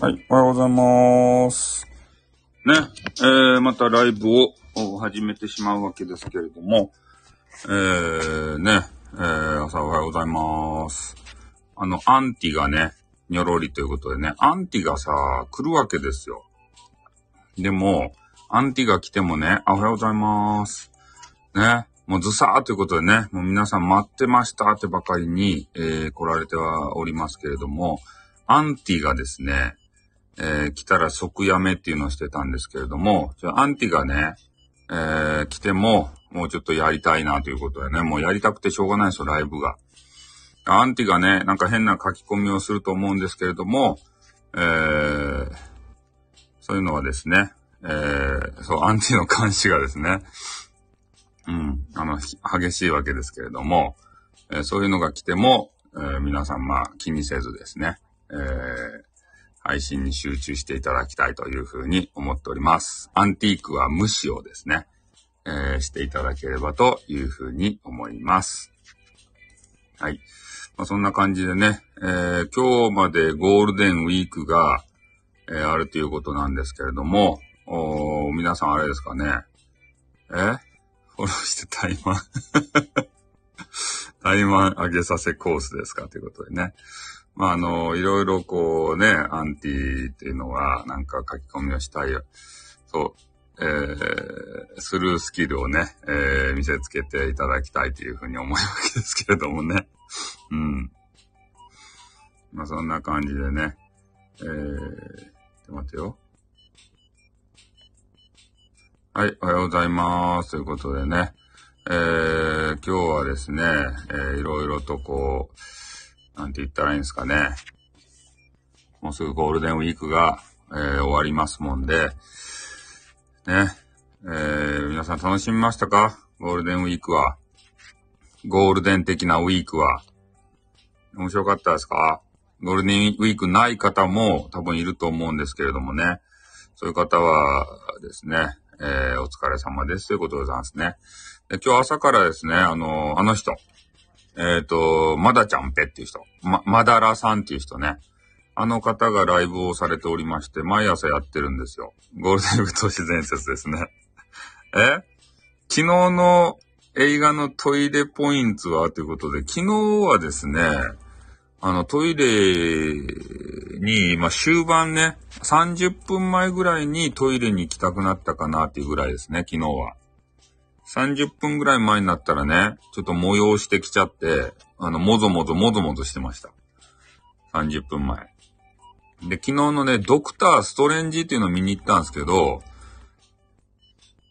はい、おはようございます。ね、えー、またライブを始めてしまうわけですけれども、えー、ね、えー、朝おはようございます。あの、アンティがね、にょろりということでね、アンティがさ、来るわけですよ。でも、アンティが来てもね、おはようございます。ね、もうずさーということでね、もう皆さん待ってましたってばかりに、えー、来られてはおりますけれども、アンティがですね、えー来たら即やめっていうのをしてたんですけれども、じゃアンティがね、えー来ても、もうちょっとやりたいなということでね、もうやりたくてしょうがないですよ、ライブが。アンティがね、なんか変な書き込みをすると思うんですけれども、えーそういうのはですね、えーそう、アンティの監視がですね、うん、あの、激しいわけですけれども、えーそういうのが来ても、えー皆さんまあ気にせずですね、えー配信に集中していただきたいというふうに思っております。アンティークは無視をですね、えーしていただければというふうに思います。はい。まあ、そんな感じでね、えー今日までゴールデンウィークが、えーあるということなんですけれども、お皆さんあれですかね。え？フォローしてタイマン？タイマン上げさせコースですか？ということでね。まあ、あの、いろいろこうね、アンティっていうのは、なんか書き込みをしたい、そう、えー、スルースキルをね、えー、見せつけていただきたいというふうに思うわけですけれどもね。うん。まあ、そんな感じでね、えー、ちょっと待ってよ。はい、おはようございます。ということでね、えー、今日はですね、えー、いろいろとこう、なんて言ったらいいんですかね。もうすぐゴールデンウィークが、えー終わりますもんで、ね、えー皆さん楽しみましたか？ゴールデンウィークは。ゴールデン的なウィークは。面白かったですか？ゴールデンウィークない方も多分いると思うんですけれどもね。そういう方はですね、えーお疲れ様ですということでございますね。で今日朝からですね、あのあの人、えっ、と、まだちゃんぺっていう人、ま、まだらさんっていう人ね。あの方がライブをされておりまして、毎朝やってるんですよ。ゴールデンウィーク都市伝説ですね。え？昨日の映画のトイレポイントは？ということで、昨日はですね、あの、トイレに、まあ、終盤ね、30分前ぐらいにトイレに行きたくなったかなっていうぐらいですね、昨日は。30分ぐらい前になったらね、ちょっと催してきちゃって、あの、もぞもぞもぞもぞしてました。30分前。で、昨日のね、ドクターストレンジっていうのを見に行ったんですけど、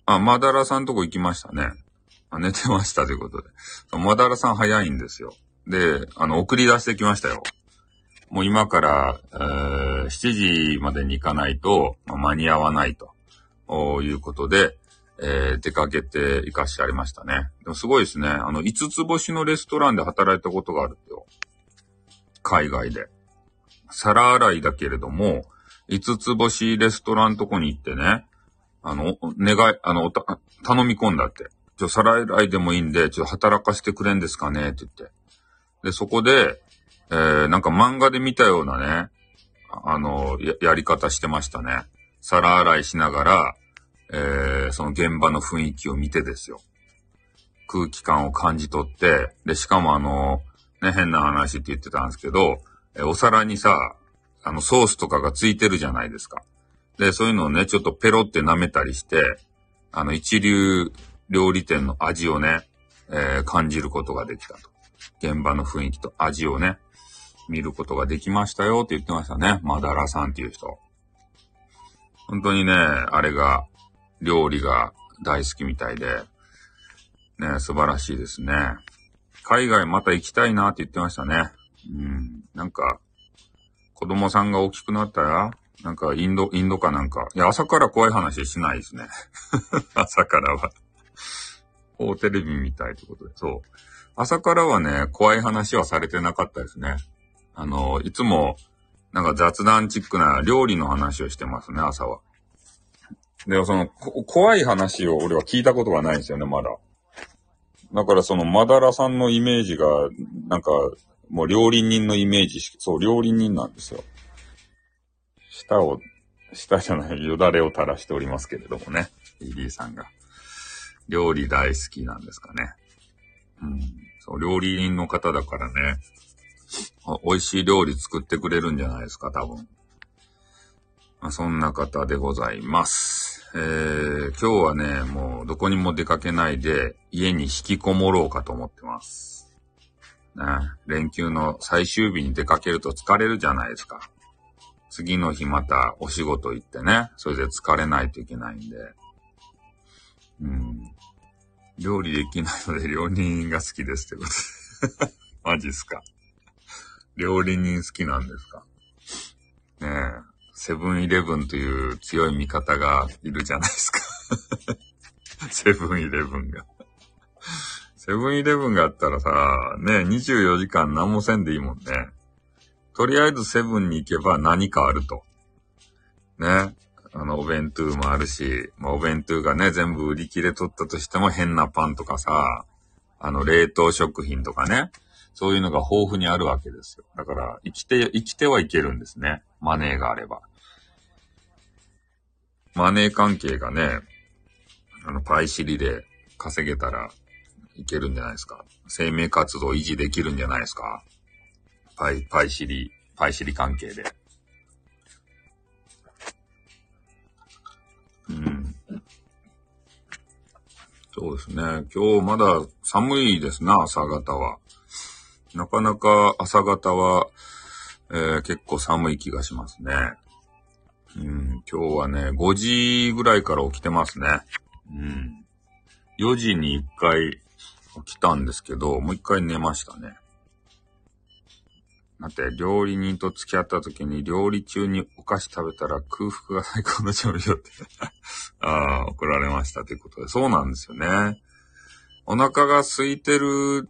あ、マダラさんとこ行きましたね。あ寝てましたということで。マダラさん早いんですよ。で、あの、送り出してきましたよ。もう今から、えー7時までに行かないと、まあ間に合わないとおいうことで、えー出かけて行かしてありましたね。でもすごいですね。あの、5つ星のレストランで働いたことがあるってよ。海外で。皿洗いだけれども、5つ星レストランとこに行ってね、あの、願い、あの、頼み込んだって。ちょ、皿洗いでもいいんで、ちょ、働かせてくれんですかね？って言って。で、そこで、えー、なんか漫画で見たようなね、あの、や、やり方してましたね。皿洗いしながら、えー、その現場の雰囲気を見てですよ。空気感を感じ取って、で、しかもあの、ね、変な話って言ってたんですけど、えお皿にさ、あの、ソースとかがついてるじゃないですか。で、そういうのをね、ちょっとペロって舐めたりして、あの、一流料理店の味をね、えー感じることができたと。現場の雰囲気と味をね、見ることができましたよって言ってましたね。マダラさんっていう人。本当にね、あれが、料理が大好きみたいで、ね、素晴らしいですね。海外また行きたいなって言ってましたね。うん。なんか、子供さんが大きくなったら、なんかインド、インドかなんか。いや、朝から怖い話しないですね。朝からは。大テレビみたいってことで。そう。朝からはね、怖い話はされてなかったですね。あの、いつも、なんか雑談チックな料理の話をしてますね、朝は。で、その、怖い話を俺は聞いたことがないんですよね、まだ。だからその、マダラさんのイメージが、なんか、もう料理人のイメージし、そう、料理人なんですよ。舌を、舌じゃない、よだれを垂らしておりますけれどもね。リリーさんが。料理大好きなんですかね。うん。そう、料理人の方だからね。美味しい料理作ってくれるんじゃないですか、多分。まあ、そんな方でございます。えー、今日はね、もうどこにも出かけないで家に引きこもろうかと思ってます。ね、連休の最終日に出かけると疲れるじゃないですか。次の日またお仕事行ってね、それで疲れないといけないんで。うん。料理できないので料理人が好きですってこと。マジっすか。料理人好きなんですかねえ。セブンイレブンという強い味方がいるじゃないですか セブンイレブンがセブンイレブンがあったらさ、ね、24時間何もせんでいいもんね。とりあえずセブンに行けば何かあると。ね。あの、お弁当もあるし、まあ、お弁当がね、全部売り切れとったとしても変なパンとかさ、あの、冷凍食品とかね。そういうのが豊富にあるわけですよ。だから、生きて、生きてはいけるんですね。マネーがあれば。マネー関係がね、あの、パイシリで稼げたらいけるんじゃないですか。生命活動維持できるんじゃないですか。パイ、パイシリ、パイシリ関係で。うん。そうですね。今日まだ寒いですな、朝方は。なかなか朝方は、えー、結構寒い気がしますね。うん、今日はね、5時ぐらいから起きてますね。うん。4時に1回起きたんですけど、もう1回寝ましたね。だって、料理人と付き合った時に料理中にお菓子食べたら空腹が最高の調理よって ああ、怒られましたということで。そうなんですよね。お腹が空いてる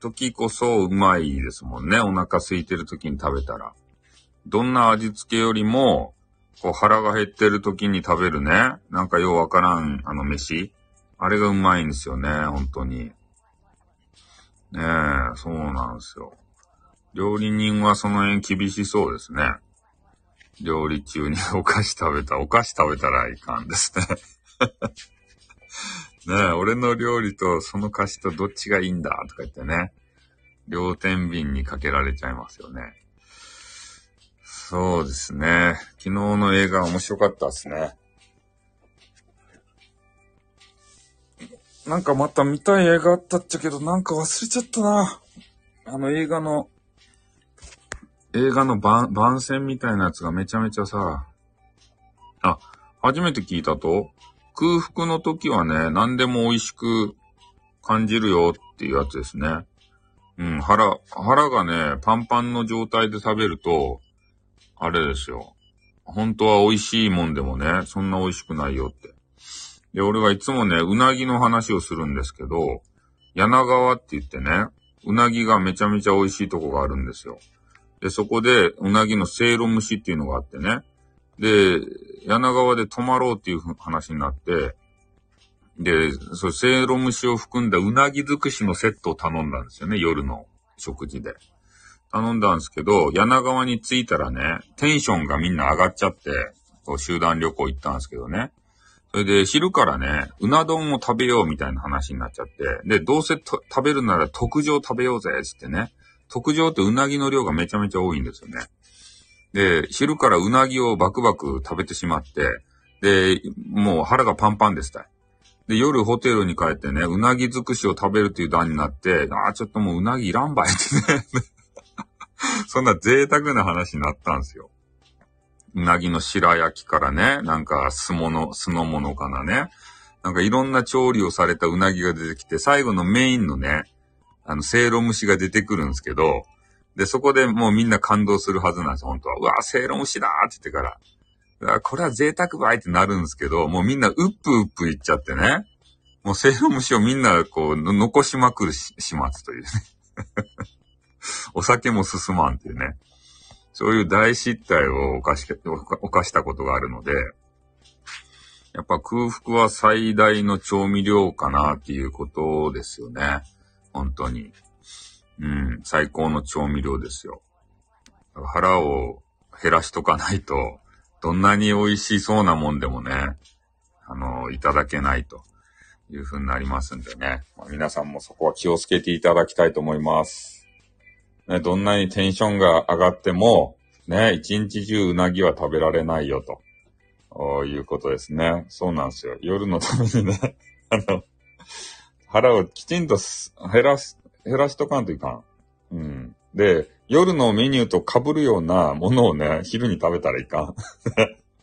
時こそうまいですもんね。お腹空いてる時に食べたら。どんな味付けよりも、こう腹が減ってる時に食べるね。なんかようわからん、あの飯。あれがうまいんですよね、本当に。ねえ、そうなんですよ。料理人はその辺厳しそうですね。料理中に お菓子食べた、お菓子食べたらいかんですね。ねえ、俺の料理とその菓子とどっちがいいんだとか言ってね。両天秤にかけられちゃいますよね。そうですね。昨日の映画面白かったですね。なんかまた見たい映画あったっちゃけど、なんか忘れちゃったな。あの映画の、映画の番、番宣みたいなやつがめちゃめちゃさ、あ、初めて聞いたと、空腹の時はね、何でも美味しく感じるよっていうやつですね。うん、腹、腹がね、パンパンの状態で食べると、あれですよ。本当は美味しいもんでもね、そんな美味しくないよって。で、俺はいつもね、うなぎの話をするんですけど、柳川って言ってね、うなぎがめちゃめちゃ美味しいとこがあるんですよ。で、そこで、うなぎのせいろ蒸しっていうのがあってね。で、柳川で泊まろうっていう話になって、で、そう、せいろ蒸しを含んだうなぎ尽くしのセットを頼んだんですよね、夜の食事で。頼んだんですけど、柳川に着いたらね、テンションがみんな上がっちゃって、こう集団旅行行ったんですけどね。それで昼からね、うな丼を食べようみたいな話になっちゃって、で、どうせ食べるなら特上食べようぜ、つってね。特上ってうなぎの量がめちゃめちゃ多いんですよね。で、昼からうなぎをバクバク食べてしまって、で、もう腹がパンパンでした。で、夜ホテルに帰ってね、うなぎ尽くしを食べるっていう段になって、ああ、ちょっともううなぎいらんばいってね そんな贅沢な話になったんですよ。うなぎの白焼きからね、なんか酢物、酢の物かなね。なんかいろんな調理をされたうなぎが出てきて、最後のメインのね、あの、せいろ蒸しが出てくるんですけど、で、そこでもうみんな感動するはずなんですよ、本当は。うわ、せいろ蒸しだーって言ってから。うわ、これは贅沢ばいってなるんですけど、もうみんなうっぷうっぷ言っちゃってね。もうせいろ蒸しをみんなこう、残しまくる、始末というね。お酒も進まんっていうね。そういう大失態を犯し犯したことがあるので、やっぱ空腹は最大の調味料かなっていうことですよね。本当に。うん、最高の調味料ですよ。腹を減らしとかないと、どんなに美味しそうなもんでもね、あの、いただけないという風になりますんでね。まあ、皆さんもそこは気をつけていただきたいと思います。ね、どんなにテンションが上がっても、ね、一日中うなぎは食べられないよと、いうことですね。そうなんですよ。夜のためにね、あの、腹をきちんと減らす、減らしとかんといかん。うん。で、夜のメニューと被るようなものをね、昼に食べたらいかん。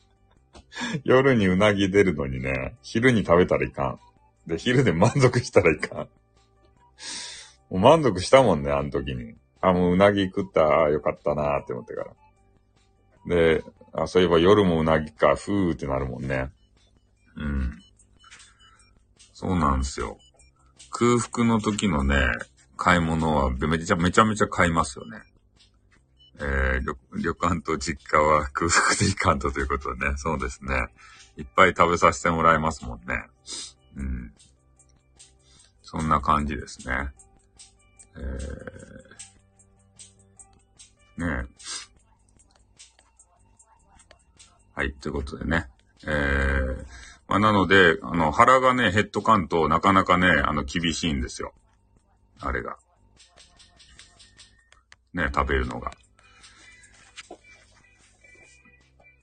夜にうなぎ出るのにね、昼に食べたらいかん。で、昼で満足したらいかん。もう満足したもんね、あの時に。あ、もううなぎ食った、よかったなーって思ってから。で、あ、そういえば夜もうなぎか、ふーってなるもんね。うん。そうなんですよ。空腹の時のね、買い物はめちゃめちゃめちゃ買いますよね。えー、旅館と実家は空腹でいかんとということでね。そうですね。いっぱい食べさせてもらいますもんね。うん。そんな感じですね。えー、ねはい、ということでね。えー、まあ、なので、あの、腹がね、ヘッドカントなかなかね、あの、厳しいんですよ。あれが。ね、食べるのが。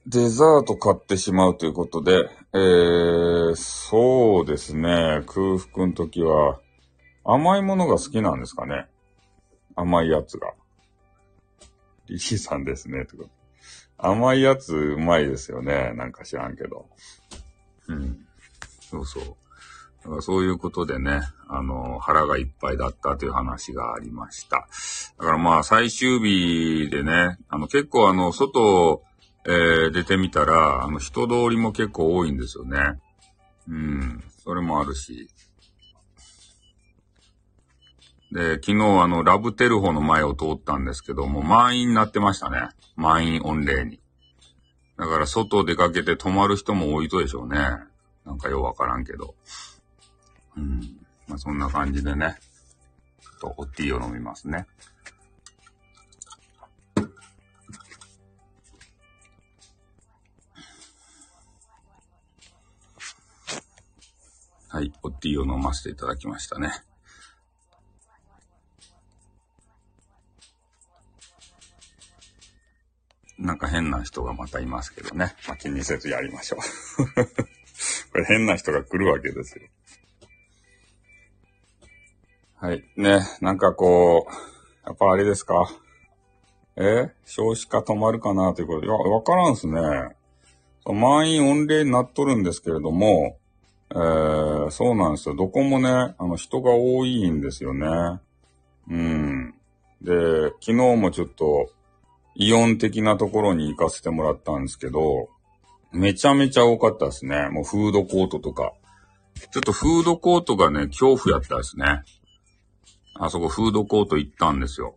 デザート買ってしまうということで、えー、そうですね、空腹の時は、甘いものが好きなんですかね。甘いやつが。リリーさんですね、とか。甘いやつうまいですよね。なんか知らんけど。うん。そうそう。だからそういうことでね、あの、腹がいっぱいだったという話がありました。だからまあ最終日でね、あの結構あの、外、えー、出てみたら、あの人通りも結構多いんですよね。うん、それもあるし。で、昨日あの、ラブテルホの前を通ったんですけども、満員になってましたね。満員御礼に。だから外出かけて泊まる人も多いとでしょうね。なんかようわからんけど。うん。まあ、そんな感じでね。ちょっとおティーを飲みますね。はい、おティーを飲ませていただきましたね。なんか変な人がまたいますけどね。まあ、気にせずやりましょう。これ変な人が来るわけですよ。はい。ね、なんかこう、やっぱあれですか？え？少子化止まるかなということ、いや、わからんすね。満員御礼になっとるんですけれども、えー、そうなんですよ。どこもね、あの人が多いんですよね。うん。で、昨日もちょっと、イオン的なところに行かせてもらったんですけど、めちゃめちゃ多かったですね。もうフードコートとか。ちょっとフードコートがね、恐怖やったですね。あそこフードコート行ったんですよ。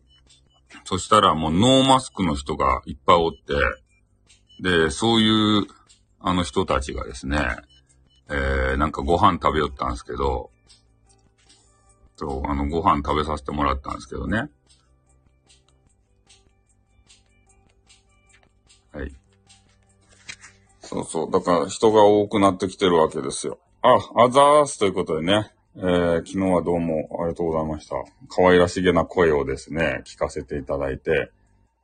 そしたらもうノーマスクの人がいっぱいおって、で、そういうあの人たちがですね、えー、なんかご飯食べよったんですけど、そう、あのご飯食べさせてもらったんですけどね。はい。そうそう。だから人が多くなってきてるわけですよ。あ、あざーすということでね。えー、昨日はどうもありがとうございました。可愛らしげな声をですね、聞かせていただいて、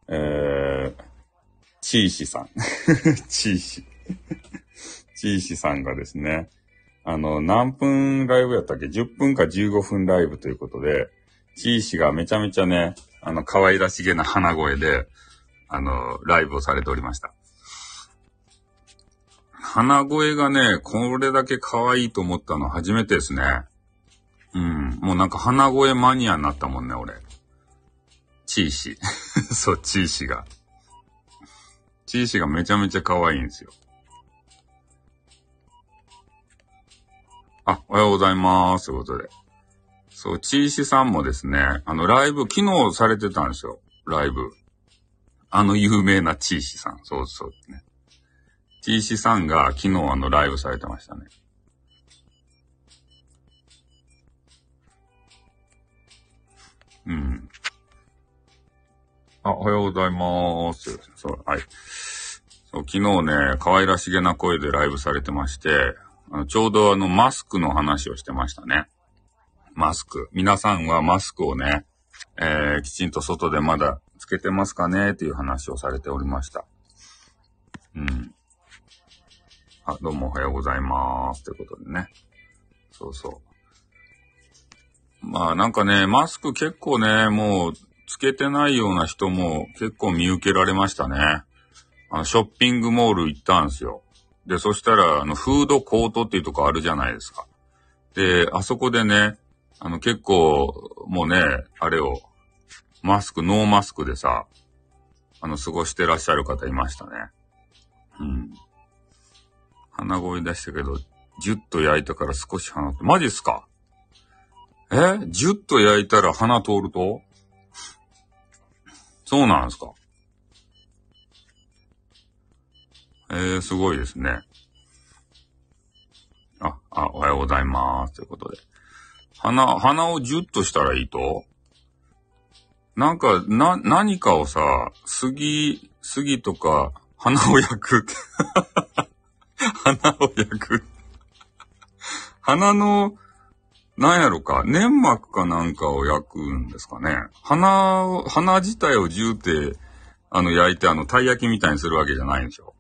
えー、チーシさん。チーシ。チーシさんがですね、あの、何分ライブやったっけ ?10 分か15分ライブということで、チーシがめちゃめちゃね、あの、可愛らしげな鼻声で、あの、ライブをされておりました。鼻声がね、これだけ可愛いと思ったの初めてですね。うん。もうなんか鼻声マニアになったもんね、俺。チーシ。そう、チーシが。チーシがめちゃめちゃ可愛いんですよ。あ、おはようございます。ということで。そう、チーシさんもですね、あの、ライブ、昨日されてたんですよ。ライブ。あの有名なチーシさん。そうそうね。チーシさんが昨日あのライブされてましたね。うん。あ、おはようございます。そう、はい。そう昨日ね、可愛らしげな声でライブされてまして、あのちょうどあの、マスクの話をしてましたね。マスク。皆さんはマスクをね、えー、きちんと外でまだつけてますかねっていう話をされておりました。うん。あ、どうもおはようございます。ということでね。そうそう。まあなんかね、マスク結構ね、もうつけてないような人も結構見受けられましたね。あの、ショッピングモール行ったんですよ。で、そしたら、あの、フードコートっていうとこあるじゃないですか。で、あそこでね、あの、結構、もうね、あれを、マスク、ノーマスクでさ、あの、過ごしてらっしゃる方いましたね。うん。鼻声出したけど、ジュッと焼いたから少し鼻って、マジっすか？え？ジュッと焼いたら鼻通ると？そうなんですか？えー、すごいですね。あ、あ、おはようございます。ということで。鼻、鼻をジュッとしたらいいと？なんか、な、何かをさ、杉、杉とか、鼻を焼く。鼻を焼く。鼻の、なんやろか、粘膜かなんかを焼くんですかね。鼻を、鼻自体をジューって、あの、焼いて、あの、たい焼きみたいにするわけじゃないんでしょ。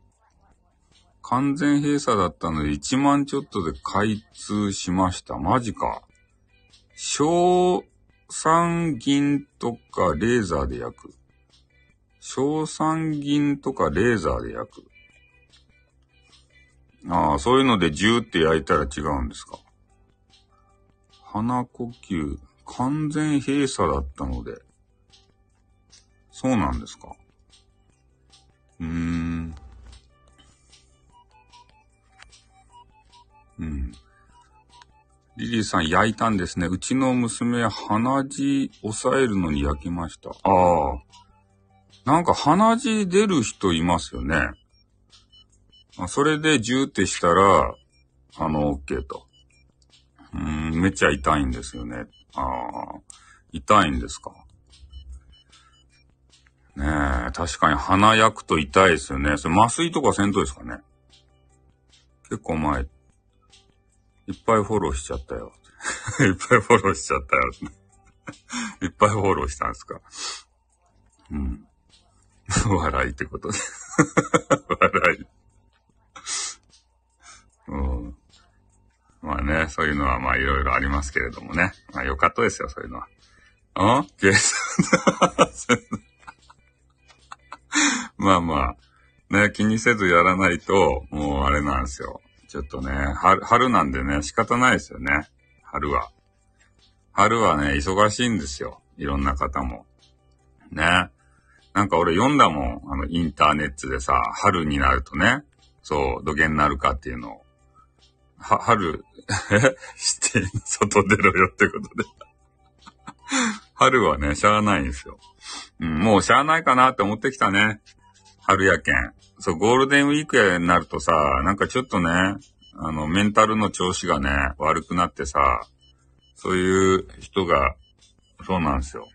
完全閉鎖だったので1万ちょっとで開通しました。マジか。小酸銀とかレーザーで焼く。小酸銀とかレーザーで焼く。ああ、そういうのでジューって焼いたら違うんですか。鼻呼吸、完全閉鎖だったので。そうなんですか。うーん。うん。リリーさん焼いたんですね。うちの娘、鼻血抑えるのに焼きました。ああ。なんか鼻血出る人いますよね。あそれでジューってしたら、あの、OK と。うん、めっちゃ痛いんですよね。ああ、痛いんですか？ねえ、確かに鼻焼くと痛いですよね。それ麻酔とかせんとですかね？結構前、いっぱいフォローしちゃったよ。いっぱいフォローしちゃったよ。いっぱいフォローしたんですか？うん。笑いってことで笑い。うん。まあね、そういうのはまあいろいろありますけれどもね。まあよかったですよ、そういうのは。あ計算まあまあ、ね、気にせずやらないと、もうあれなんですよ。ちょっとね、春、春なんでね、仕方ないですよね。春は。春はね、忙しいんですよ。いろんな方も。ね。なんか俺読んだもん。あの、インターネットでさ、春になるとね、そう、土下になるかっていうのを。は、春、え して、外出ろよってことで 春はね、しゃあないんですよ。うん、もうしゃあないかなって思ってきたね。春やけん。そう、ゴールデンウィークやになるとさ、なんかちょっとね、あの、メンタルの調子がね、悪くなってさ、そういう人が、そうなんですよ。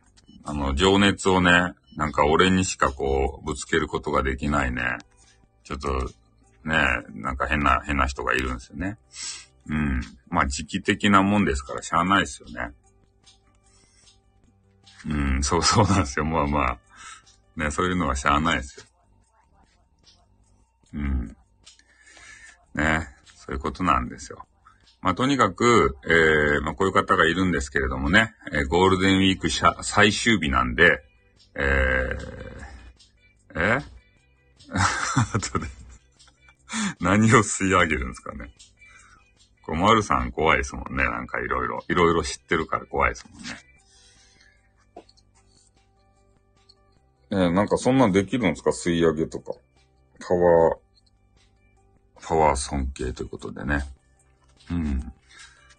あの、情熱をね、なんか俺にしかこう、ぶつけることができないね。ちょっと、ね、なんか変な、変な人がいるんですよね。うん。まあ時期的なもんですからしゃあないですよね。うん、そうそうなんですよ。まあまあ。ね、そういうのはしゃあないですよ。うん。ね、そういうことなんですよ。まあ、とにかく、えー、まあ、こういう方がいるんですけれどもね、えー、ゴールデンウィーク最終日なんで、えー、え 後で何を吸い上げるんですかね。こう、丸さん怖いですもんね。なんかいろいろ、いろいろ知ってるから怖いですもんね。えー、なんかそんなんできるんですか？吸い上げとか。パワー、パワー尊敬ということでね。うん。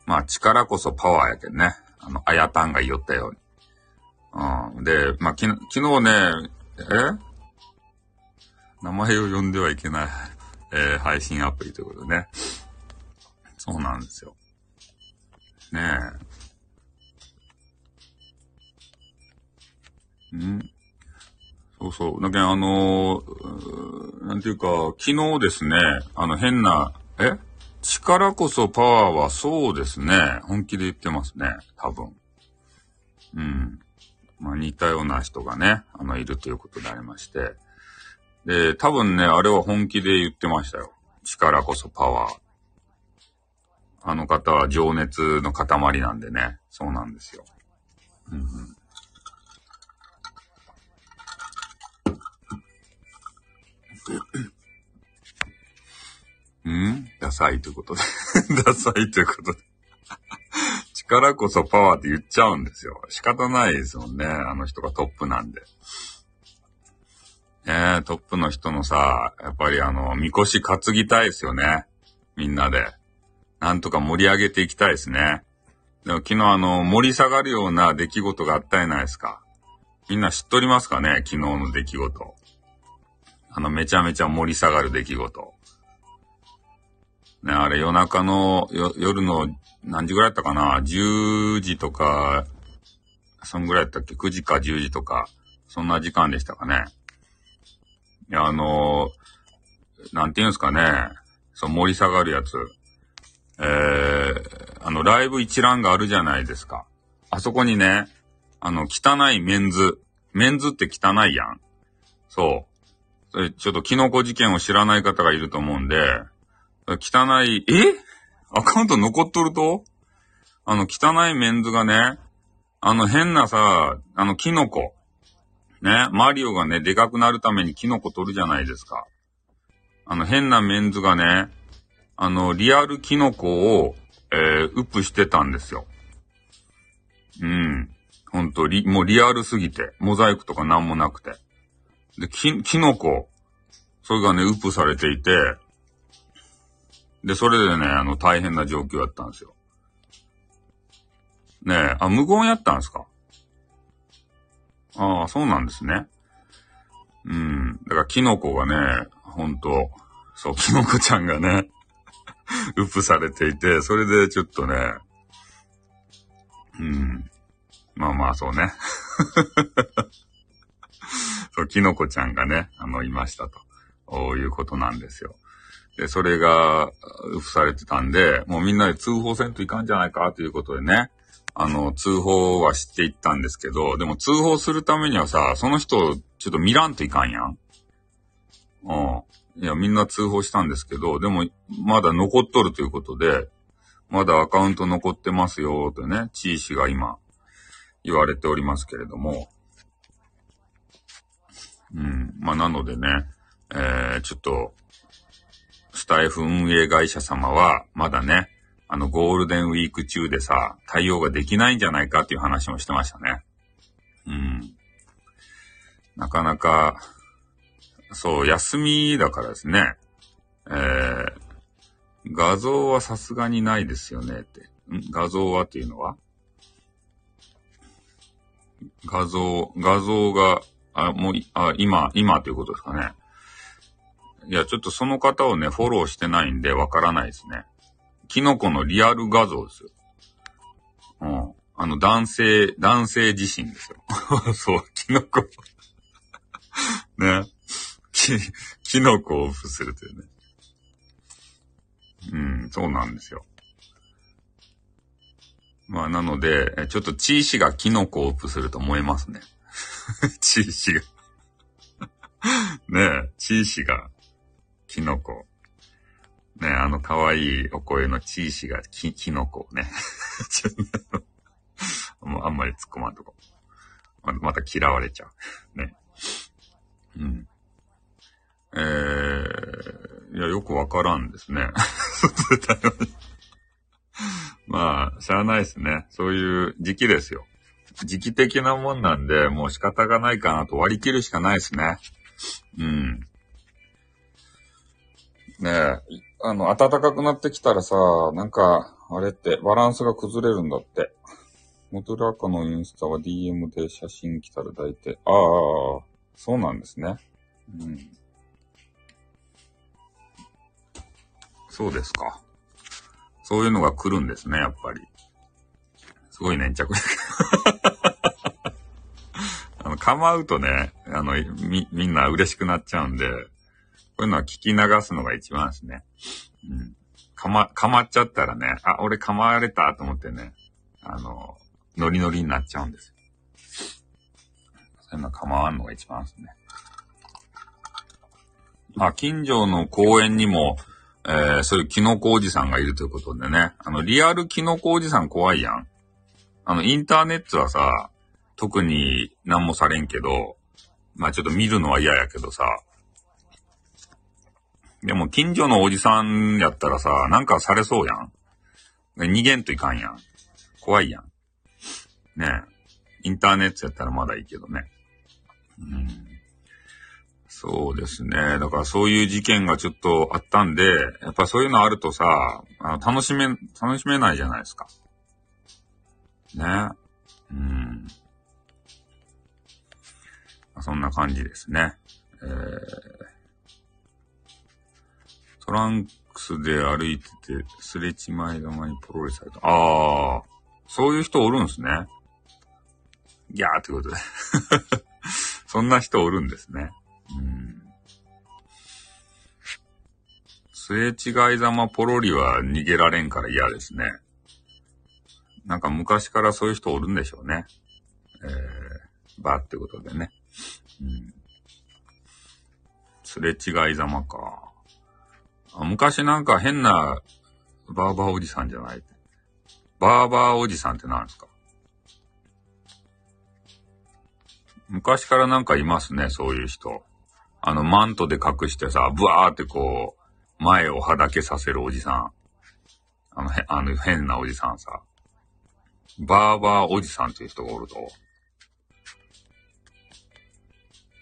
まあ力こそパワーやけんね。あの、あやたんが言ったように。うん。で、まあき昨日ね、え？名前を呼んではいけない、えー、配信アプリということでね。そうなんですよ。ねえ。んそうそう。だけど、あのー、なんていうか、昨日ですね、あの変な、え？力こそパワーはそうですね。本気で言ってますね。多分。うん。まあ似たような人がね、あの、いるということでありまして。で、多分ね、あれは本気で言ってましたよ。力こそパワー。あの方は情熱の塊なんでね。そうなんですよ。うん、うんサいということでダサいということで 力こそパワーって言っちゃうんですよ。仕方ないですもんね。あの人がトップなんで。ねトップの人のさ、やっぱりあの、みこし担ぎたいですよね。みんなで。なんとか盛り上げていきたいですね。でも昨日あの、盛り下がるような出来事があったじゃないですか。みんな知っとりますかね？昨日の出来事。あの、めちゃめちゃ盛り下がる出来事。ね、あれ夜中の、夜の何時ぐらいだったかな ?10 時とか、そんぐらいだったっけ ?9 時か10時とか、そんな時間でしたかね。いや、あのなんて言うんすかね。そう、盛り下がるやつ。えー、あの、ライブ一覧があるじゃないですか。あそこにね、あの、汚いメンズ。メンズって汚いやん。そう。それちょっとキノコ事件を知らない方がいると思うんで、汚い、え？アカウント残っとると？あの、汚いメンズがね、あの変なさ、あのキノコ。ね、マリオがね、でかくなるためにキノコ取るじゃないですか。あの変なメンズがね、あの、リアルキノコを、えー、ウップしてたんですよ。うん。ほんと、もうリアルすぎて、モザイクとかなんもなくて。で、き、キノコ、それがね、ウップされていて、で、それでね、あの、大変な状況だったんですよ。ねえ、あ、無言やったんですか？ああ、そうなんですね。うん。だから、キノコがね、ほんと、そう、キノコちゃんがね、ウプされていて、それでちょっとね、うん。まあまあ、そうね。そう、キノコちゃんがね、あの、いましたと、いうことなんですよ。で、それが、うふされてたんで、もうみんなで通報せんといかんじゃないかということでね、あの、通報はしていったんですけど、でも通報するためにはさ、その人、ちょっと見らんといかんやん。うん。いや、みんな通報したんですけど、でも、まだ残っとるということで、まだアカウント残ってますよ、とね、チー氏が今、言われておりますけれども、うん。まあ、なのでね、えー、ちょっと、スタイフ運営会社様は、まだね、あの、ゴールデンウィーク中でさ、対応ができないんじゃないかっていう話もしてましたね。うん。なかなか、そう、休みだからですね。えー、画像はさすがにないですよねって。ん？画像はっていうのは？画像、画像があ、もう、あ、今、今ということですかね。いや、ちょっとその方をね、フォローしてないんでわからないですね。キノコのリアル画像ですよ。うん。あの、男性、男性自身ですよ。そう、キノコ ね。キ、キノコをオフするというね。うん、そうなんですよ。まあ、なので、ちょっとチーシがキノコをオフすると思いますね。チーシがねえ、チーシが、キノコ。ね、あの可愛いお声のチーシがキ、キノコね。もうあんまり突っ込まんとこ。ままた嫌われちゃう。ね。うん。えー、いや、よくわからんですね。まあ、しゃあないですね。そういう時期ですよ。時期的なもんなんで、もう仕方がないかなと割り切るしかないですね。うん。ねえ、あの、暖かくなってきたらさ、なんか、あれって、バランスが崩れるんだって。モトラカのインスタは DM で写真来たら抱いて、ああ、そうなんですね。うん。そうですか。そういうのが来るんですね、やっぱり。すごい粘着。あの、構うとね、あの、み、みんな嬉しくなっちゃうんで、こういうのは聞き流すのが一番ですね。うん。かま、かまっちゃったらね、あ、俺かまわれたと思ってね、あの、ノリノリになっちゃうんですよ。そういうの構わんのが一番ですね。まあ、近所の公園にも、えー、そういうキノコおじさんがいるということでね。あの、リアルキノコおじさん怖いやん。あの、インターネットはさ、特に何もされんけど、まあちょっと見るのは嫌やけどさ。でも近所のおじさんやったらさ、なんかされそうやん。逃げんといかんやん。怖いやん。ねえ。インターネットやったらまだいいけどね。うん。そうですね。だからそういう事件がちょっとあったんで、やっぱそういうのあるとさ、あの楽しめ、楽しめないじゃないですか。ね。うん。そんな感じですね。えー、トランクスで歩いてて、すれ違いざまにポロリされた。ああ、そういう人おるんすね。ギャーってことで。そんな人おるんですね。うん。すれ違いざまポロリは逃げられんから嫌ですね。なんか昔からそういう人おるんでしょうね。えー、バーってことでね。うん。すれ違いざまか。昔なんか変なバーバーおじさんじゃない？バーバーおじさんって何ですか？昔からなんかいますね、そういう人。あの、マントで隠してさ、ブワーってこう、前をはだけさせるおじさん。あの、へ、あの、変なおじさんさ。バーバーおじさんっていう人がおると。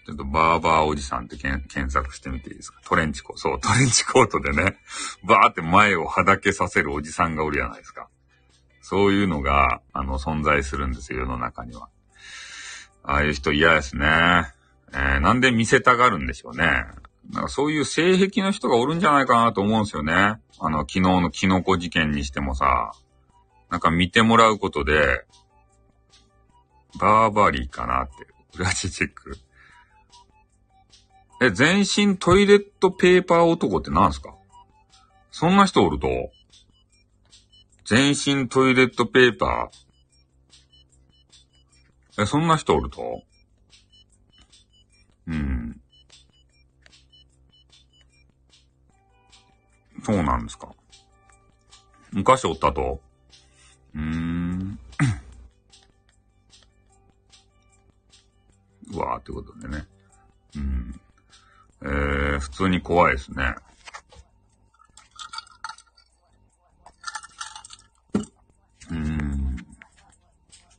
ちょっとバーバーおじさんって検索してみていいですか？トレンチコート。そう、トレンチコートでね、バーって前をはだけさせるおじさんがおるじゃないですか。そういうのが、あの、存在するんですよ、世の中には。ああいう人嫌ですね。えー、なんで見せたがるんでしょうね。なんかそういう性癖の人がおるんじゃないかなと思うんですよね。あの、昨日のキノコ事件にしてもさ、なんか見てもらうことで、バーバリーかなって、裏地チェック。え、全身トイレットペーパー男って何すか？そんな人おると全身トイレットペーパーえ、そんな人おるとうん。そうなんですか。昔おったとうーん。うわーってことでね。うん。えー、普通に怖いですね。うん。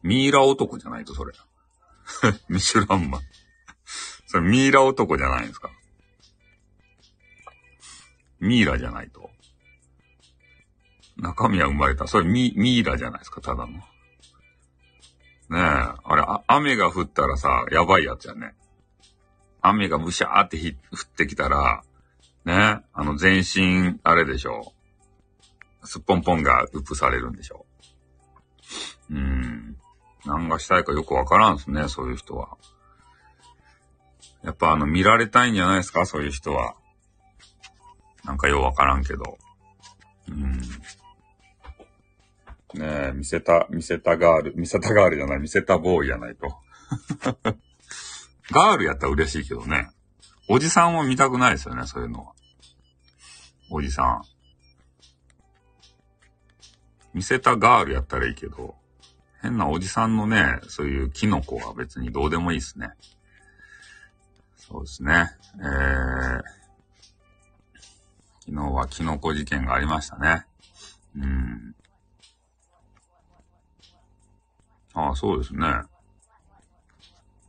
ミイラ男じゃないと、それ。ミシュランマン。それミイラ男じゃないですか？ミイラじゃないと。中身は生まれた。それミ、ミイラじゃないですか、ただの。ねえ、あれあ、雨が降ったらさ、やばいやつやね。雨がむしゃーって降ってきたら、ね、あの全身、あれでしょう。すっぽんぽんがうぷされるんでしょう。うん。何がしたいかよくわからんすね、そういう人は。やっぱあの、見られたいんじゃないですか、そういう人は。なんかようわからんけど。うん。ねえ、見せた、見せたガール、見せたガールじゃない、見せたボーイじゃないと。ガールやったら嬉しいけどね。おじさんは見たくないですよね、そういうのは。おじさん。見せたガールやったらいいけど、変なおじさんのね、そういうキノコは別にどうでもいいですね。そうですね。えー、昨日はキノコ事件がありましたね。うん。ああ、そうですね。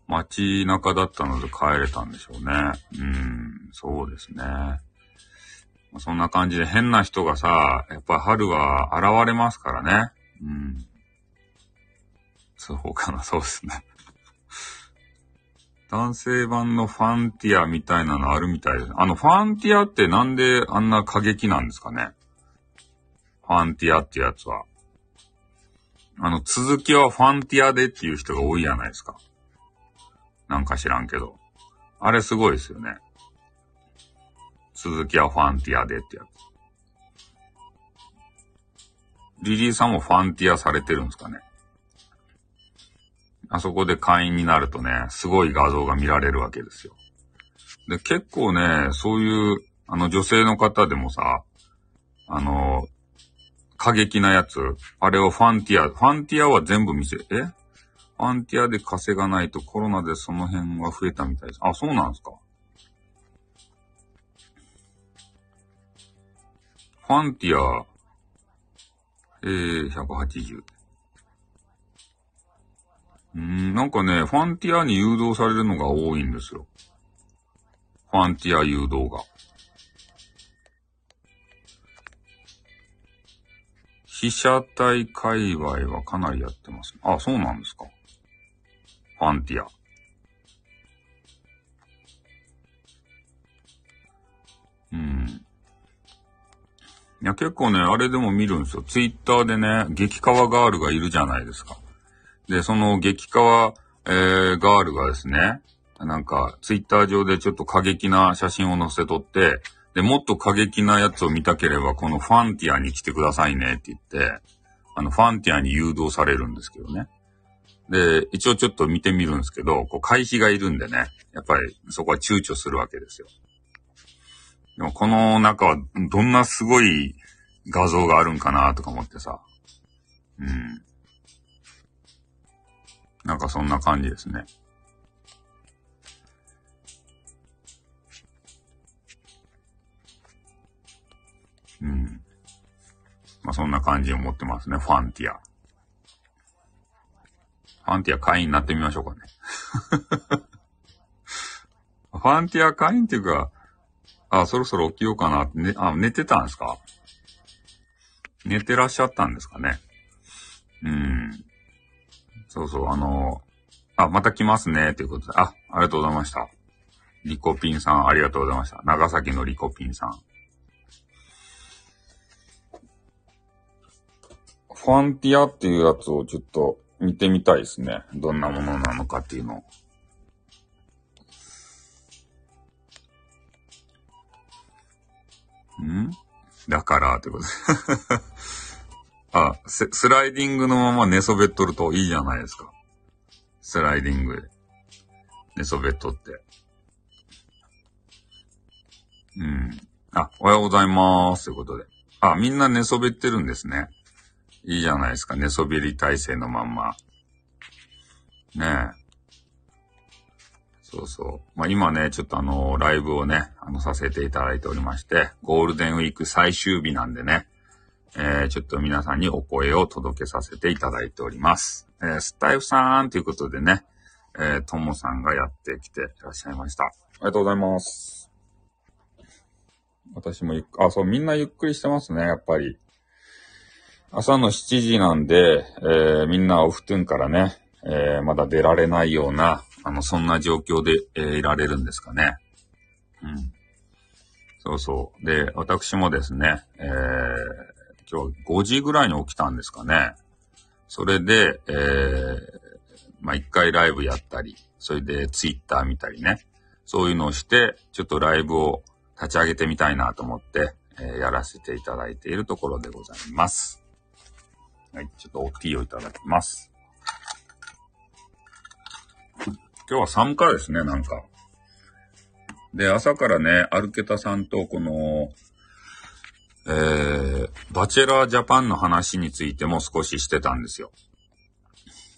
街中だったので帰れたんでしょうね。うん、そうですね。そんな感じで変な人がさ、やっぱ春は現れますからね。うん。そうかな、そうですね。男性版のファンティアみたいなのあるみたいです。あの、ファンティアってなんであんな過激なんですかね？ファンティアってやつは。あの、続きはファンティアでっていう人が多いじゃないですか。なんか知らんけど。あれすごいですよね。続きはファンティアでってやつ。リリーさんもファンティアされてるんですかね。あそこで会員になるとね、すごい画像が見られるわけですよ。で、結構ね、そういう、あの女性の方でもさ、あの、過激なやつ、あれをファンティア、ファンティアは全部見せ、えファンティアで稼がないとコロナでその辺が増えたみたいです。あ、そうなんですかファンティア、えー、180。うん、なんかね、ファンティアに誘導されるのが多いんですよ。ファンティア誘導が。被写体界隈はかなりやってます。あ、そうなんですか。ファンティア。うん。いや、結構ね、あれでも見るんですよ。ツイッターでね、激川ガールがいるじゃないですか。で、その激川、えー、ガールがですね、なんか、ツイッター上でちょっと過激な写真を載せとって、で、もっと過激なやつを見たければ、このファンティアに来てくださいねって言って、あの、ファンティアに誘導されるんですけどね。で、一応ちょっと見てみるんですけど、こう、回避がいるんでね、やっぱりそこは躊躇するわけですよ。でもこの中はどんなすごい画像があるんかなとか思ってさ。うん。なんかそんな感じですね。うん。まあそんな感じを持ってますね、ファンティア。ファンティア会員になってみましょうかね。ファンティア会員っていうか、あ、そろそろ起きようかなって、ね、あ、寝てたんですか？寝てらっしゃったんですかね？うん。そうそう、あの、あ、また来ますね、ということで。あ、ありがとうございました。リコピンさん、ありがとうございました。長崎のリコピンさん。ファンティアっていうやつをちょっと見てみたいですね。どんなものなのかっていうのを。ん？だから、ってことで。あス、スライディングのまま寝そべっとるといいじゃないですか。スライディングで。寝そべっとって。うん。あ、おはようございます。ということで。あ、みんな寝そべってるんですね。いいじゃないですか。寝そべり体勢のまんま。ねえ。そうそう。まあ、今ね、ちょっとあの、ライブをね、あの、させていただいておりまして、ゴールデンウィーク最終日なんでね、えー、ちょっと皆さんにお声を届けさせていただいております。えー、スタイフさんということでね、えー、ともさんがやってきていらっしゃいました。ありがとうございます。私もゆっあ、そう、みんなゆっくりしてますね、やっぱり。朝の7時なんで、えー、みんなお布団からね、えー、まだ出られないような、あの、そんな状況で、えー、いられるんですかね。うん。そうそう。で、私もですね、えー、今日5時ぐらいに起きたんですかね。それで、えー、まあ、一回ライブやったり、それでツイッター見たりね。そういうのをして、ちょっとライブを立ち上げてみたいなと思って、えー、やらせていただいているところでございます。はい、ちょっとおティーをいただきます。今日は寒かですね、なんか。で、朝からね、アルケタさんとこの、えー、バチェラージャパンの話についても少ししてたんですよ。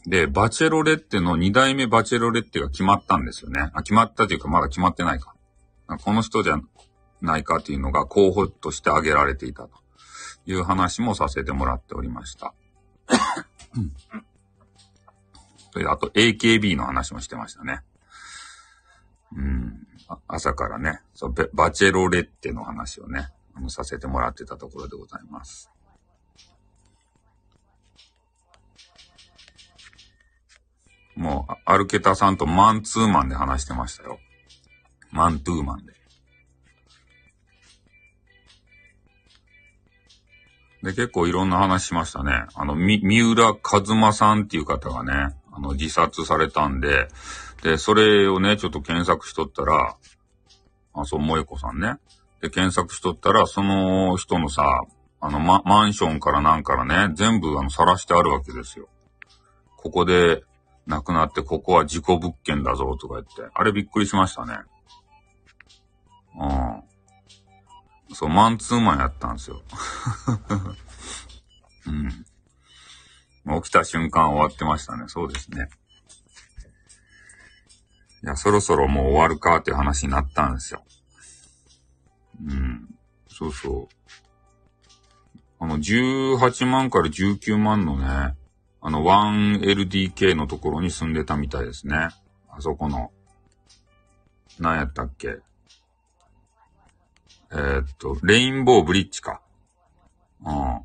で、バチェロレッテの2代目バチェロレッテが決まったんですよね。あ、決まったというかまだ決まってないか。この人じゃないかというのが候補として挙げられていたという話もさせてもらっておりました。それで、あと AKB の話もしてましたね。うん。朝からね、そうバチェロレッテの話をね、あの、させてもらってたところでございます。もう、アルケタさんとマンツーマンで話してましたよ。マントゥーマンで。で、結構いろんな話しましたね。あの、み、三浦和馬さんっていう方がね、あの、自殺されたんで、で、それをね、ちょっと検索しとったら、あ、そう、萌子さんね。で、検索しとったら、その人のさ、あの、ま、マンションからなんからね、全部あの、晒してあるわけですよ。ここで亡くなって、ここは事故物件だぞ、とか言って。あれびっくりしましたね。うん。そう、マンツーマンやったんですよ。うん。起きた瞬間終わってましたね。そうですね。いや、そろそろもう終わるかっていう話になったんですよ。うん。そうそう。あの、18万から19万のね、あの、1LDK のところに住んでたみたいですね。あそこの。何やったっけえー、っと、レインボーブリッジか。うん。あ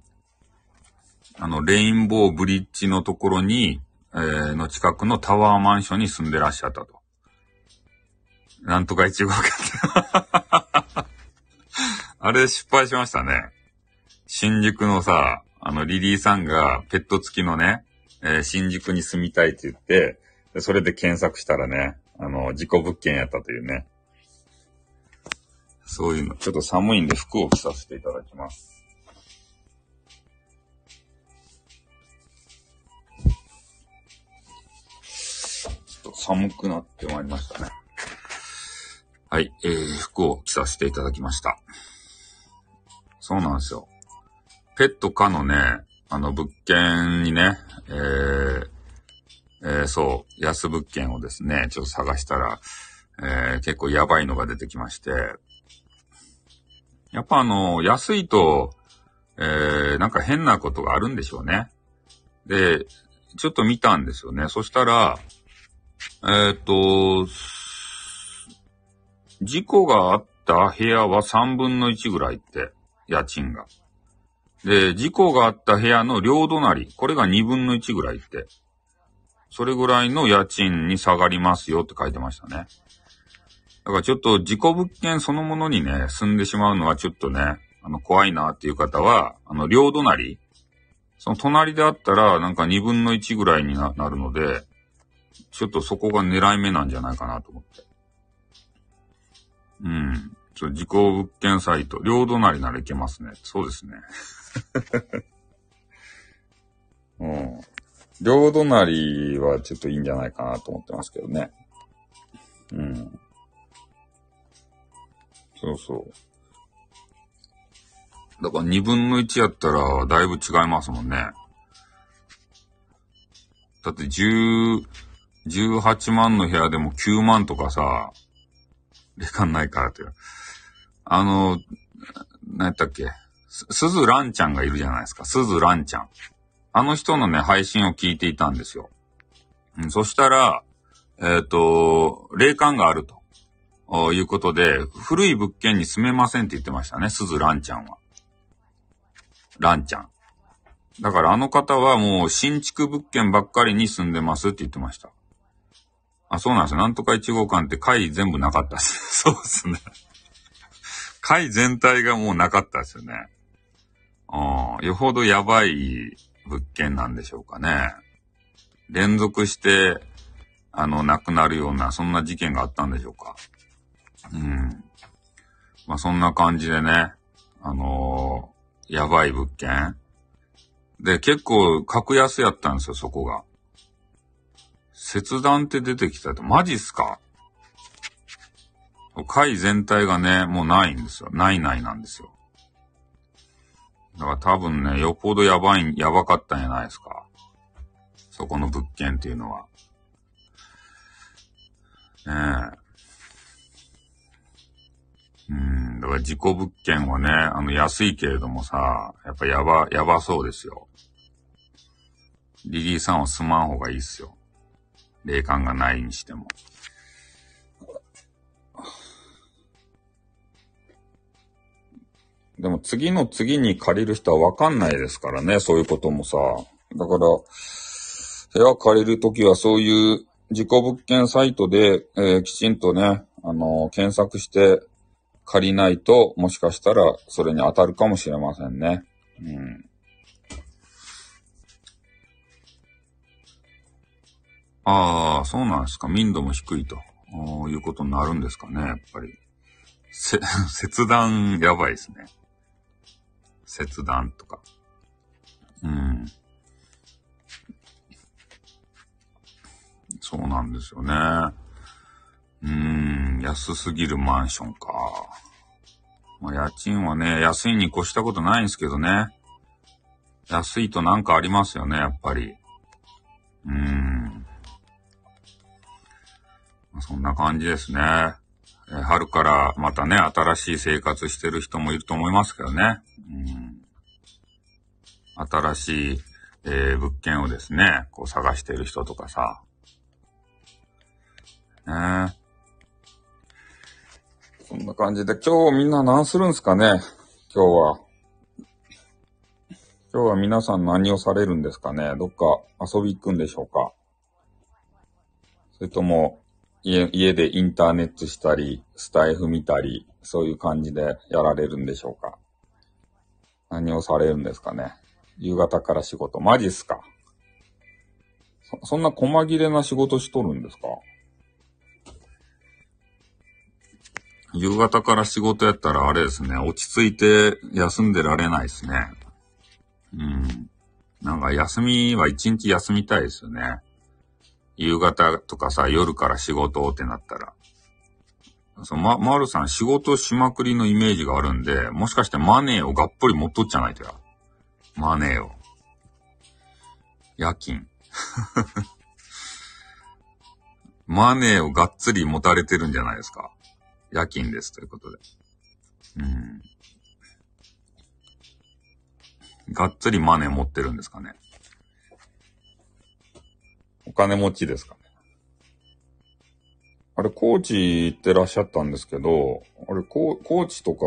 の、レインボーブリッジのところに、えー、の近くのタワーマンションに住んでらっしゃったと。なんとか一号か あれ失敗しましたね。新宿のさ、あの、リリーさんがペット付きのね、えー、新宿に住みたいって言って、それで検索したらね、あの、事故物件やったというね。そういうの、ちょっと寒いんで服を着させていただきます。ちょっと寒くなってまいりましたね。はい、えー、服を着させていただきました。そうなんですよ。ペット可のね、あの物件にね、えー、えー、そう、安物件をですね、ちょっと探したら、えー、結構やばいのが出てきまして、やっぱあの、安いと、えー、なんか変なことがあるんでしょうね。で、ちょっと見たんですよね。そしたら、えっ、と、事故があった部屋は3分の1ぐらいって、家賃が。で、事故があった部屋の両隣、これが2分の1ぐらいって、それぐらいの家賃に下がりますよって書いてましたね。だからちょっと事故物件そのものにね、住んでしまうのはちょっとね、あの、怖いなっていう方は、あの、両隣、その隣であったら、なんか2分の1ぐらいになるので、ちょっとそこが狙い目なんじゃないかなと思って。うん。ちょ、事故物件サイト、両隣ならいけますね。そうですね。うん。両隣はちょっといいんじゃないかなと思ってますけどね。うん。そうそう。だから2分の1やったらだいぶ違いますもんね。だって10、18万の部屋でも9万とかさ、でかないからって。あの、何やったっけ？す、ずらんちゃんがいるじゃないですか。すずらんちゃん。あの人のね、配信を聞いていたんですよ。うん、そしたら、えっ、ー、と、霊感があると。いうことで、古い物件に住めませんって言ってましたね、すずらんちゃんは。らんちゃん。だからあの方はもう新築物件ばっかりに住んでますって言ってました。あ、そうなんですよ。なんとか1号館って階全部なかったです。そうですね。階全体がもうなかったですよね。ああよほどやばい物件なんでしょうかね。連続して、あの、亡くなるような、そんな事件があったんでしょうか。うん。まあ、そんな感じでね、あのー、やばい物件。で、結構格安やったんですよ、そこが。切断って出てきたって、マジっすか？階全体がね、もうないんですよ。ないないなんですよ。だから多分ね、よっぽどやばい、やばかったんじゃないですか？そこの物件っていうのは。ねえ。うん、だから事故物件はね、あの安いけれどもさ、やっぱやば、やばそうですよ。リリーさんは住まん方がいいっすよ。霊感がないにしても。でも次の次に借りる人はわかんないですからね、そういうこともさ。だから、部屋借りるときはそういう事故物件サイトで、えー、きちんとね、あのー、検索して借りないと、もしかしたらそれに当たるかもしれませんね。うん。ああ、そうなんですか。民度も低いということになるんですかね、やっぱり。せ、切断やばいですね。切断とか。うん。そうなんですよね。うーん、安すぎるマンションか。まあ、家賃はね、安いに越したことないんですけどね。安いとなんかありますよね、やっぱり。うーん。そんな感じですね。え春からまたね、新しい生活してる人もいると思いますけどね。うん、新しい、えー、物件をですね、こう探してる人とかさ。ねそんな感じで、今日みんな何するんすかね？今日は。今日は皆さん何をされるんですかね？どっか遊び行くんでしょうか？それとも、家、家でインターネットしたり、スタイフ見たり、そういう感じでやられるんでしょうか？何をされるんですかね？夕方から仕事。マジっすか？そ、そんな細切れな仕事しとるんですか？夕方から仕事やったらあれですね、落ち着いて休んでられないですね。うん。なんか休みは一日休みたいですよね。夕方とかさ、夜から仕事ってなったら。そう、ま、まるさん仕事しまくりのイメージがあるんで、もしかしてマネーをがっぽり持っとっちゃないとや。マネーを。夜勤。マネーをがっつり持たれてるんじゃないですか。夜勤ですということで。うん。がっつりマネー持ってるんですかね。お金持ちですかね。あれ、高知行ってらっしゃったんですけど、あれ、高知とか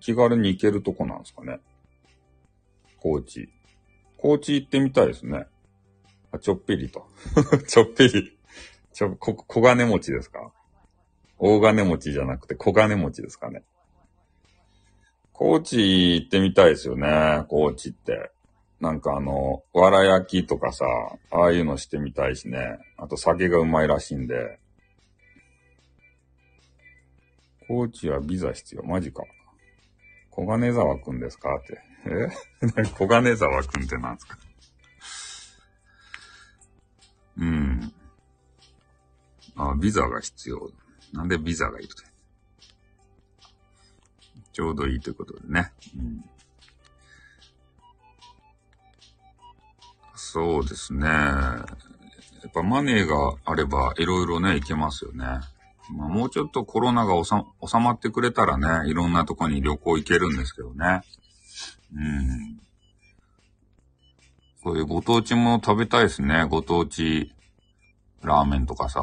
気軽に行けるとこなんですかね。高知。高知行ってみたいですね。あ、ちょっぴりと。ちょっぴり。ちょ、こ、小金持ちですか？大金持ちじゃなくて小金持ちですかね。高知行ってみたいですよね、高知って。なんかあの、わら焼きとかさ、ああいうのしてみたいしね。あと酒がうまいらしいんで。高知はビザ必要。マジか。小金沢くんですかって。え？小金沢くんってなんですか？うん。あ、ビザが必要。なんでビザがいるちょうどいいということでね。うんそうですね。やっぱマネーがあればいろいろね、いけますよね。まあ、もうちょっとコロナが収まってくれたらね、いろんなとこに旅行行けるんですけどね。うん。そういうご当地も食べたいですね。ご当地ラーメンとかさ。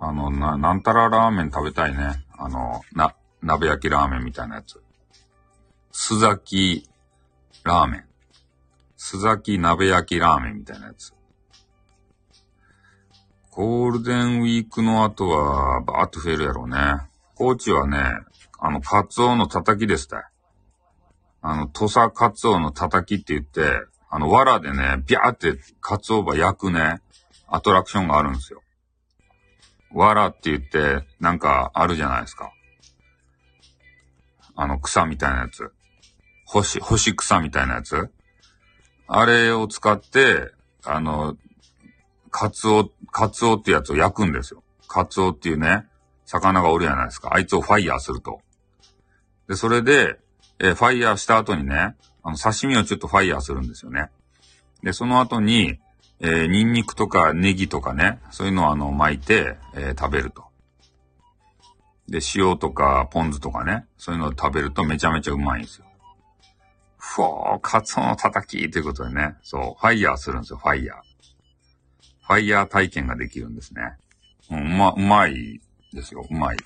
あの、な、なんたらラーメン食べたいね。あの、な、鍋焼きラーメンみたいなやつ。須崎ラーメン。須崎鍋焼きラーメンみたいなやつ。ゴールデンウィークの後は、バーっと増えるやろうね。高知はね、あの、カツオのたたきですたあの、土佐カツオのたたきって言って、あの、藁でね、ビャーってカツオば焼くね、アトラクションがあるんですよ。藁って言って、なんかあるじゃないですか。あの、草みたいなやつ。星、星草みたいなやつ。あれを使って、あの、カツオ、カツオってやつを焼くんですよ。カツオっていうね、魚がおるじゃないですか。あいつをファイヤーすると。で、それで、えファイヤーした後にね、あの、刺身をちょっとファイヤーするんですよね。で、その後に、えー、ニンニクとかネギとかね、そういうのをあの、巻いて、えー、食べると。で、塩とかポン酢とかね、そういうのを食べるとめちゃめちゃうまいんですよ。ふォー、カツオのたたきということでね、そう、ファイヤーするんですよ、ファイヤー。ファイヤー体験ができるんですね。うん、うま、うまいですよ、うまい。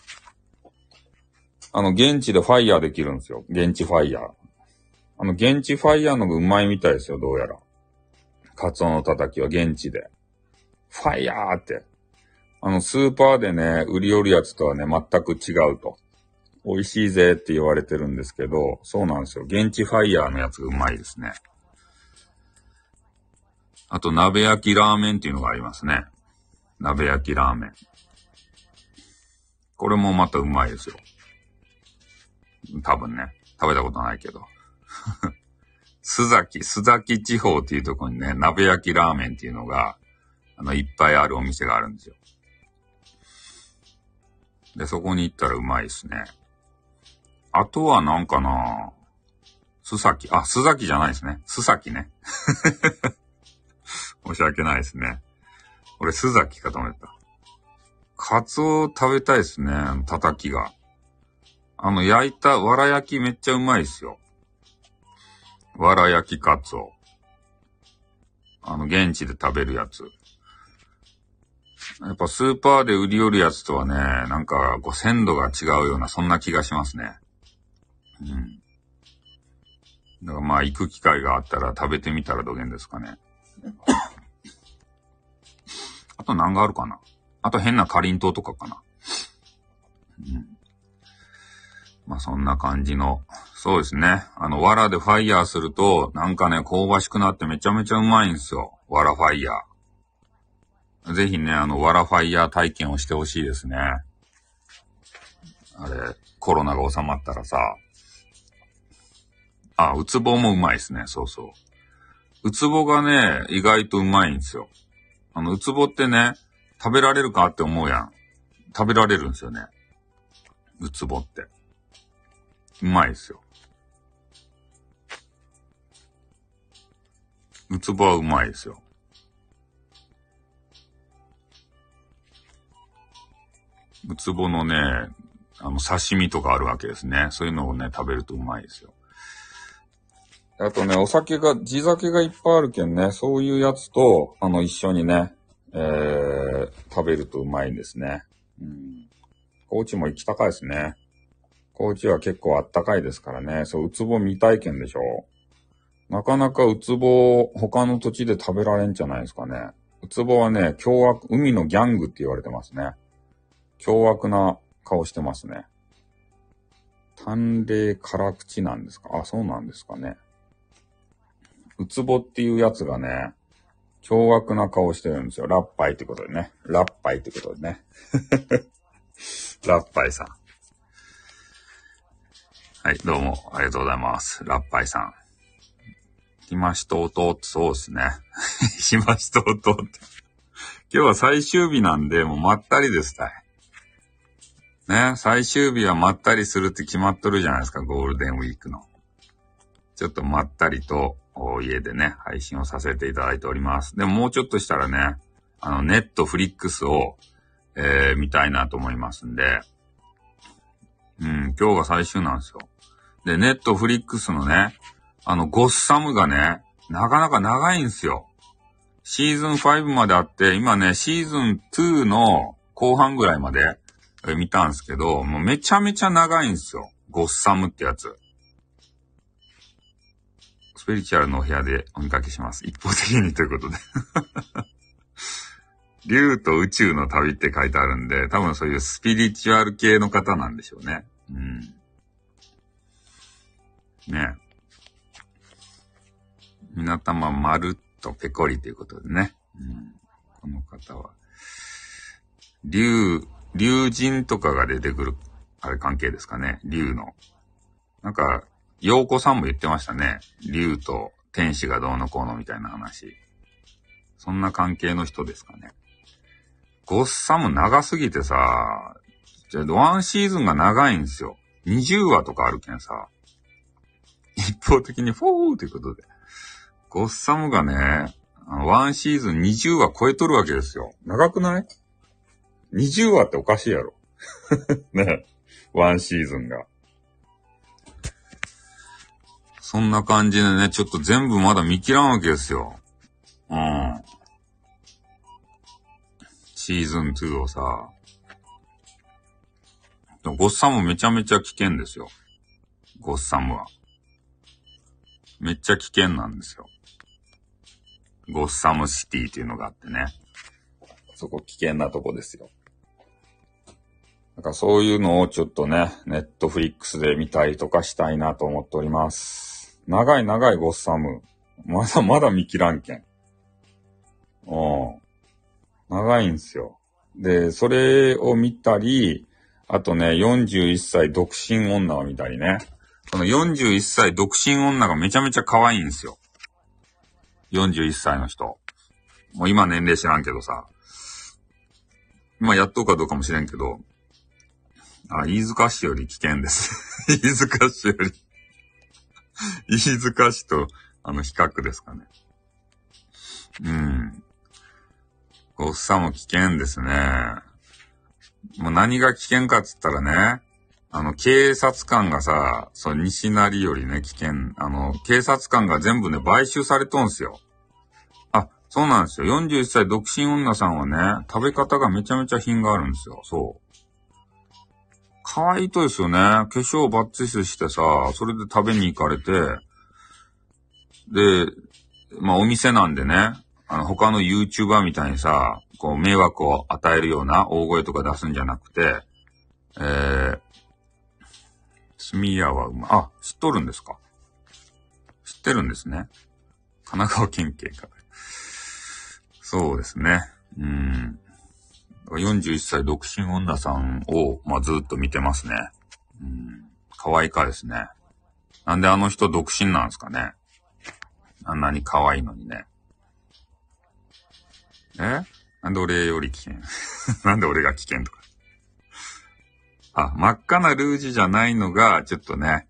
あの、現地でファイヤーできるんですよ。現地ファイヤー。あの、現地ファイヤーのがうまいみたいですよ、どうやら。カツオのたたきは現地で。ファイヤーって。あの、スーパーでね、売りよるやつとはね、全く違うと。美味しいぜって言われてるんですけど、そうなんですよ。現地ファイヤーのやつがうまいですね。あと、鍋焼きラーメンっていうのがありますね。鍋焼きラーメン。これもまたうまいですよ。多分ね。食べたことないけど。須崎、須崎地方っていうところにね、鍋焼きラーメンっていうのが、あの、いっぱいあるお店があるんですよ。で、そこに行ったらうまいですね。あとはなんかな須崎、あ、須崎じゃないですね。須崎ね。申し訳ないですね。俺、須崎かと思った。カツオ食べたいですね。叩きが。あの、焼いたわら焼きめっちゃうまいっすよ。わら焼きカツオ。あの、現地で食べるやつ。やっぱスーパーで売り寄るやつとはね、なんか、こう、鮮度が違うような、そんな気がしますね。うん。だからまあ、行く機会があったら食べてみたらどげんですかね。あと何があるかなあと変なかりんとうとかかな。うん。まあそんな感じの、そうですね。あの、藁でファイヤーすると、なんかね、香ばしくなってめちゃめちゃうまいんですよ。藁ファイヤー。ぜひね、あの、藁ファイヤー体験をしてほしいですね。あれ、コロナが収まったらさ。あ、ウツボもうまいですね。そうそう。ウツボがね、意外とうまいんですよ。あの、ウツボってね、食べられるかって思うやん。食べられるんですよね。ウツボって。うまいですよ。ウツボはうまいですよ。ウツボのね、あの、刺身とかあるわけですね。そういうのをね、食べるとうまいですよ。あとね、お酒が、地酒がいっぱいあるけんね、そういうやつと、あの、一緒にね、えー、食べるとうまいんですね。うん。高知も行きたかいですね。高知は結構あったかいですからね。そう、ウツボ未体験でしょなかなかウツボ、他の土地で食べられんじゃないですかね。ウツボはね、凶悪、海のギャングって言われてますね。凶悪な顔してますね。淡麗辛口なんですか？あ、そうなんですかね。ウツボっていうやつがね、凶悪な顔してるんですよ。ラッパイってことでね。ラッパイってことでね。ラッパイさん。はい、どうも、ありがとうございます。ラッパイさん。暇しとうとうってそうですね。暇しとうとうって。今日は最終日なんで、もうまったりですたい。ね、最終日はまったりするって決まっとるじゃないですか、ゴールデンウィークの。ちょっとまったりと家でね、配信をさせていただいております。でももうちょっとしたらね、あの、ネットフリックスを、えー、見たいなと思いますんで、うん、今日が最終なんですよ。で、ネットフリックスのね、あの、ゴッサムがね、なかなか長いんすよ。シーズン5まであって、今ね、シーズン2の後半ぐらいまで見たんすけど、もうめちゃめちゃ長いんですよ。ゴッサムってやつ。スピリチュアルのお部屋でお見かけします。一方的にということで 竜と宇宙の旅って書いてあるんで、多分そういうスピリチュアル系の方なんでしょうね。うん。ね皆玉まるっとペコリということでね。うん、この方は。竜、竜神とかが出てくる、あれ関係ですかね。竜の。なんか、陽子さんも言ってましたね。竜と天使がどうのこうのみたいな話。そんな関係の人ですかね。ゴッサム長すぎてさ、じゃワンシーズンが長いんですよ。20話とかあるけんさ。一方的にフォーということで。ゴッサムがね、ワンシーズン20話超えとるわけですよ。長くない ?20 話っておかしいやろ。ね。ワンシーズンが。そんな感じでね、ちょっと全部まだ見切らんわけですよ。うん。シーズン2をさ。ゴッサムめちゃめちゃ危険ですよ。ゴッサムは。めっちゃ危険なんですよ。ゴッサムシティっていうのがあってね。そこ危険なとこですよ。なんかそういうのをちょっとね、ネットフリックスで見たりとかしたいなと思っております。長い長いゴッサム。まだまだ見切らんけん。うん。長いんですよ。で、それを見たり、あとね、41歳独身女を見たりね。その41歳独身女がめちゃめちゃ可愛いんですよ。41歳の人。もう今年齢知らんけどさ。今やっとうかどうかもしれんけど。あ、飯塚市より危険です。飯塚市より飯塚市と、あの、比較ですかね。うん。ごっさも危険ですね。もう何が危険かっつったらね、あの、警察官がさ、そう、西成よりね、危険、あの、警察官が全部ね、買収されとんすよ。そうなんですよ。41歳独身女さんはね、食べ方がめちゃめちゃ品があるんですよ。そう。可愛いとですよね。化粧バッチリしてさ、それで食べに行かれて、で、まあお店なんでね、あの他の YouTuber みたいにさ、こう迷惑を与えるような大声とか出すんじゃなくて、えー、スミヤはうま、あ、知っとるんですか？知ってるんですね。神奈川県警か。そうですね。うん。41歳独身女さんを、まあ、ずっと見てますね。うん。可愛いかですね。なんであの人独身なんですかね。あんなに可愛いのにね。え？なんで俺より危険？なんで俺が危険とか。あ、真っ赤なルージュじゃないのが、ちょっとね、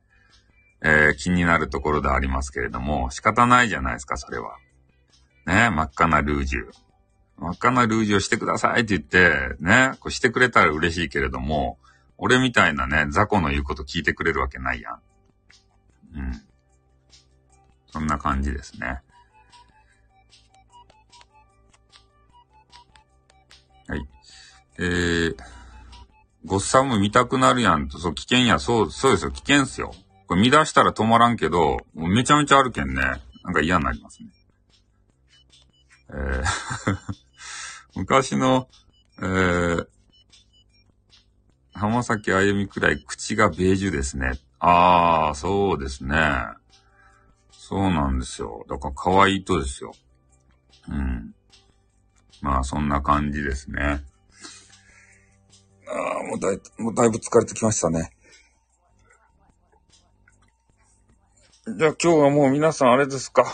えー、気になるところでありますけれども、仕方ないじゃないですか、それは。ね、真っ赤なルージュ。真っ赤なルージュをしてくださいって言って、ね、こうしてくれたら嬉しいけれども、俺みたいなね、雑魚の言うこと聞いてくれるわけないやん。うん。そんな感じですね。はい。えー、ゴッサム見たくなるやんと、そう、危険や、そう、そうですよ、危険っすよ。これ見出したら止まらんけど、めちゃめちゃあるけんね、なんか嫌になりますね。えー 昔の、えー、浜崎あゆみくらい口がベージュですね。ああ、そうですね。そうなんですよ。だから可愛いとですよ。うん。まあ、そんな感じですね。ああ、もうだい、もうだいぶ疲れてきましたね。じゃあ今日はもう皆さんあれですか？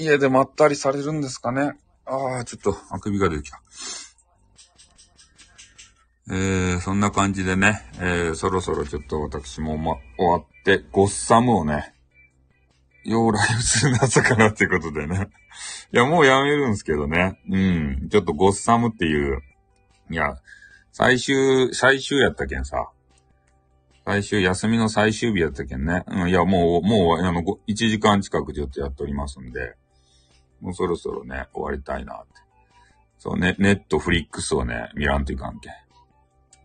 家でまったりされるんですかねああ、ちょっとあくびが出てきた。えー、そんな感じでね、えー、そろそろちょっと私もま、終わって、ゴッサムをね、要ライブする夏かなってことでね。いや、もうやめるんですけどね。うん。ちょっとゴッサムっていう、いや、最終、最終やったけんさ。最終、休みの最終日やったけんね。うん、いや、もう、もう、あの、1時間近くちょっとやっておりますんで、もうそろそろね、終わりたいなって。そうね、ネットフリックスをね、見らんといかんけ。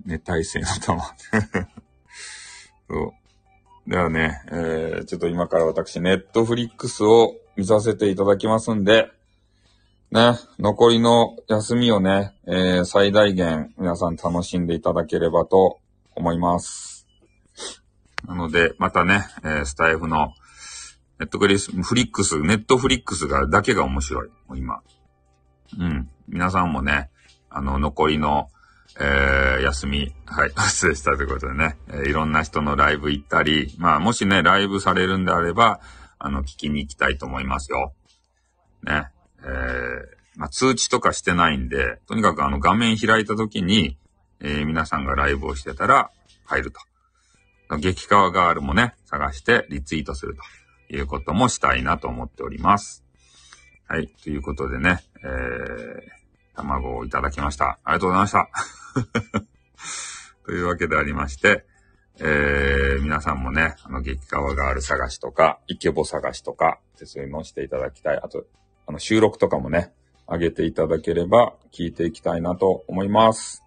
ね、体制の玉。そう。ではね、えー、ちょっと今から私、ネットフリックスを見させていただきますんで、ね、残りの休みをね、えー、最大限皆さん楽しんでいただければと思います。なので、またね、えー、スタエフの、ネットフリフリックス、ネットフリックスが、だけが面白い。もう今。うん。皆さんもね、あの、残りのえー、休み、はい、失礼したということでね、えー、いろんな人のライブ行ったり、まあ、もしね、ライブされるんであれば、あの、聞きに行きたいと思いますよ。ね、えー、まあ、通知とかしてないんで、とにかくあの、画面開いた時に、えー、皆さんがライブをしてたら、入ると。激川ガールもね、探してリツイートするということもしたいなと思っております。はい。ということでね、えー、卵をいただきました。ありがとうございました。というわけでありまして、えー、皆さんもね、あの、激川ガール探しとか、イケボ探しとか、そういうのをしていただきたい。あと、あの、収録とかもね、上げていただければ、聞いていきたいなと思います。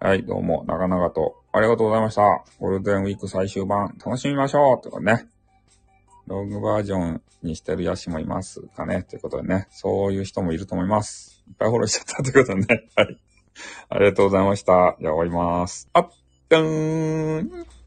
はい、どうも、長々とありがとうございました。ゴールデンウィーク最終版、楽しみましょうとかね。ロングバージョンにしてるヤシもいますかねということでね、そういう人もいると思います。いっぱいフォローしちゃったということでね。はい。ありがとうございました。じゃあ終わります。あっ、ぴょーん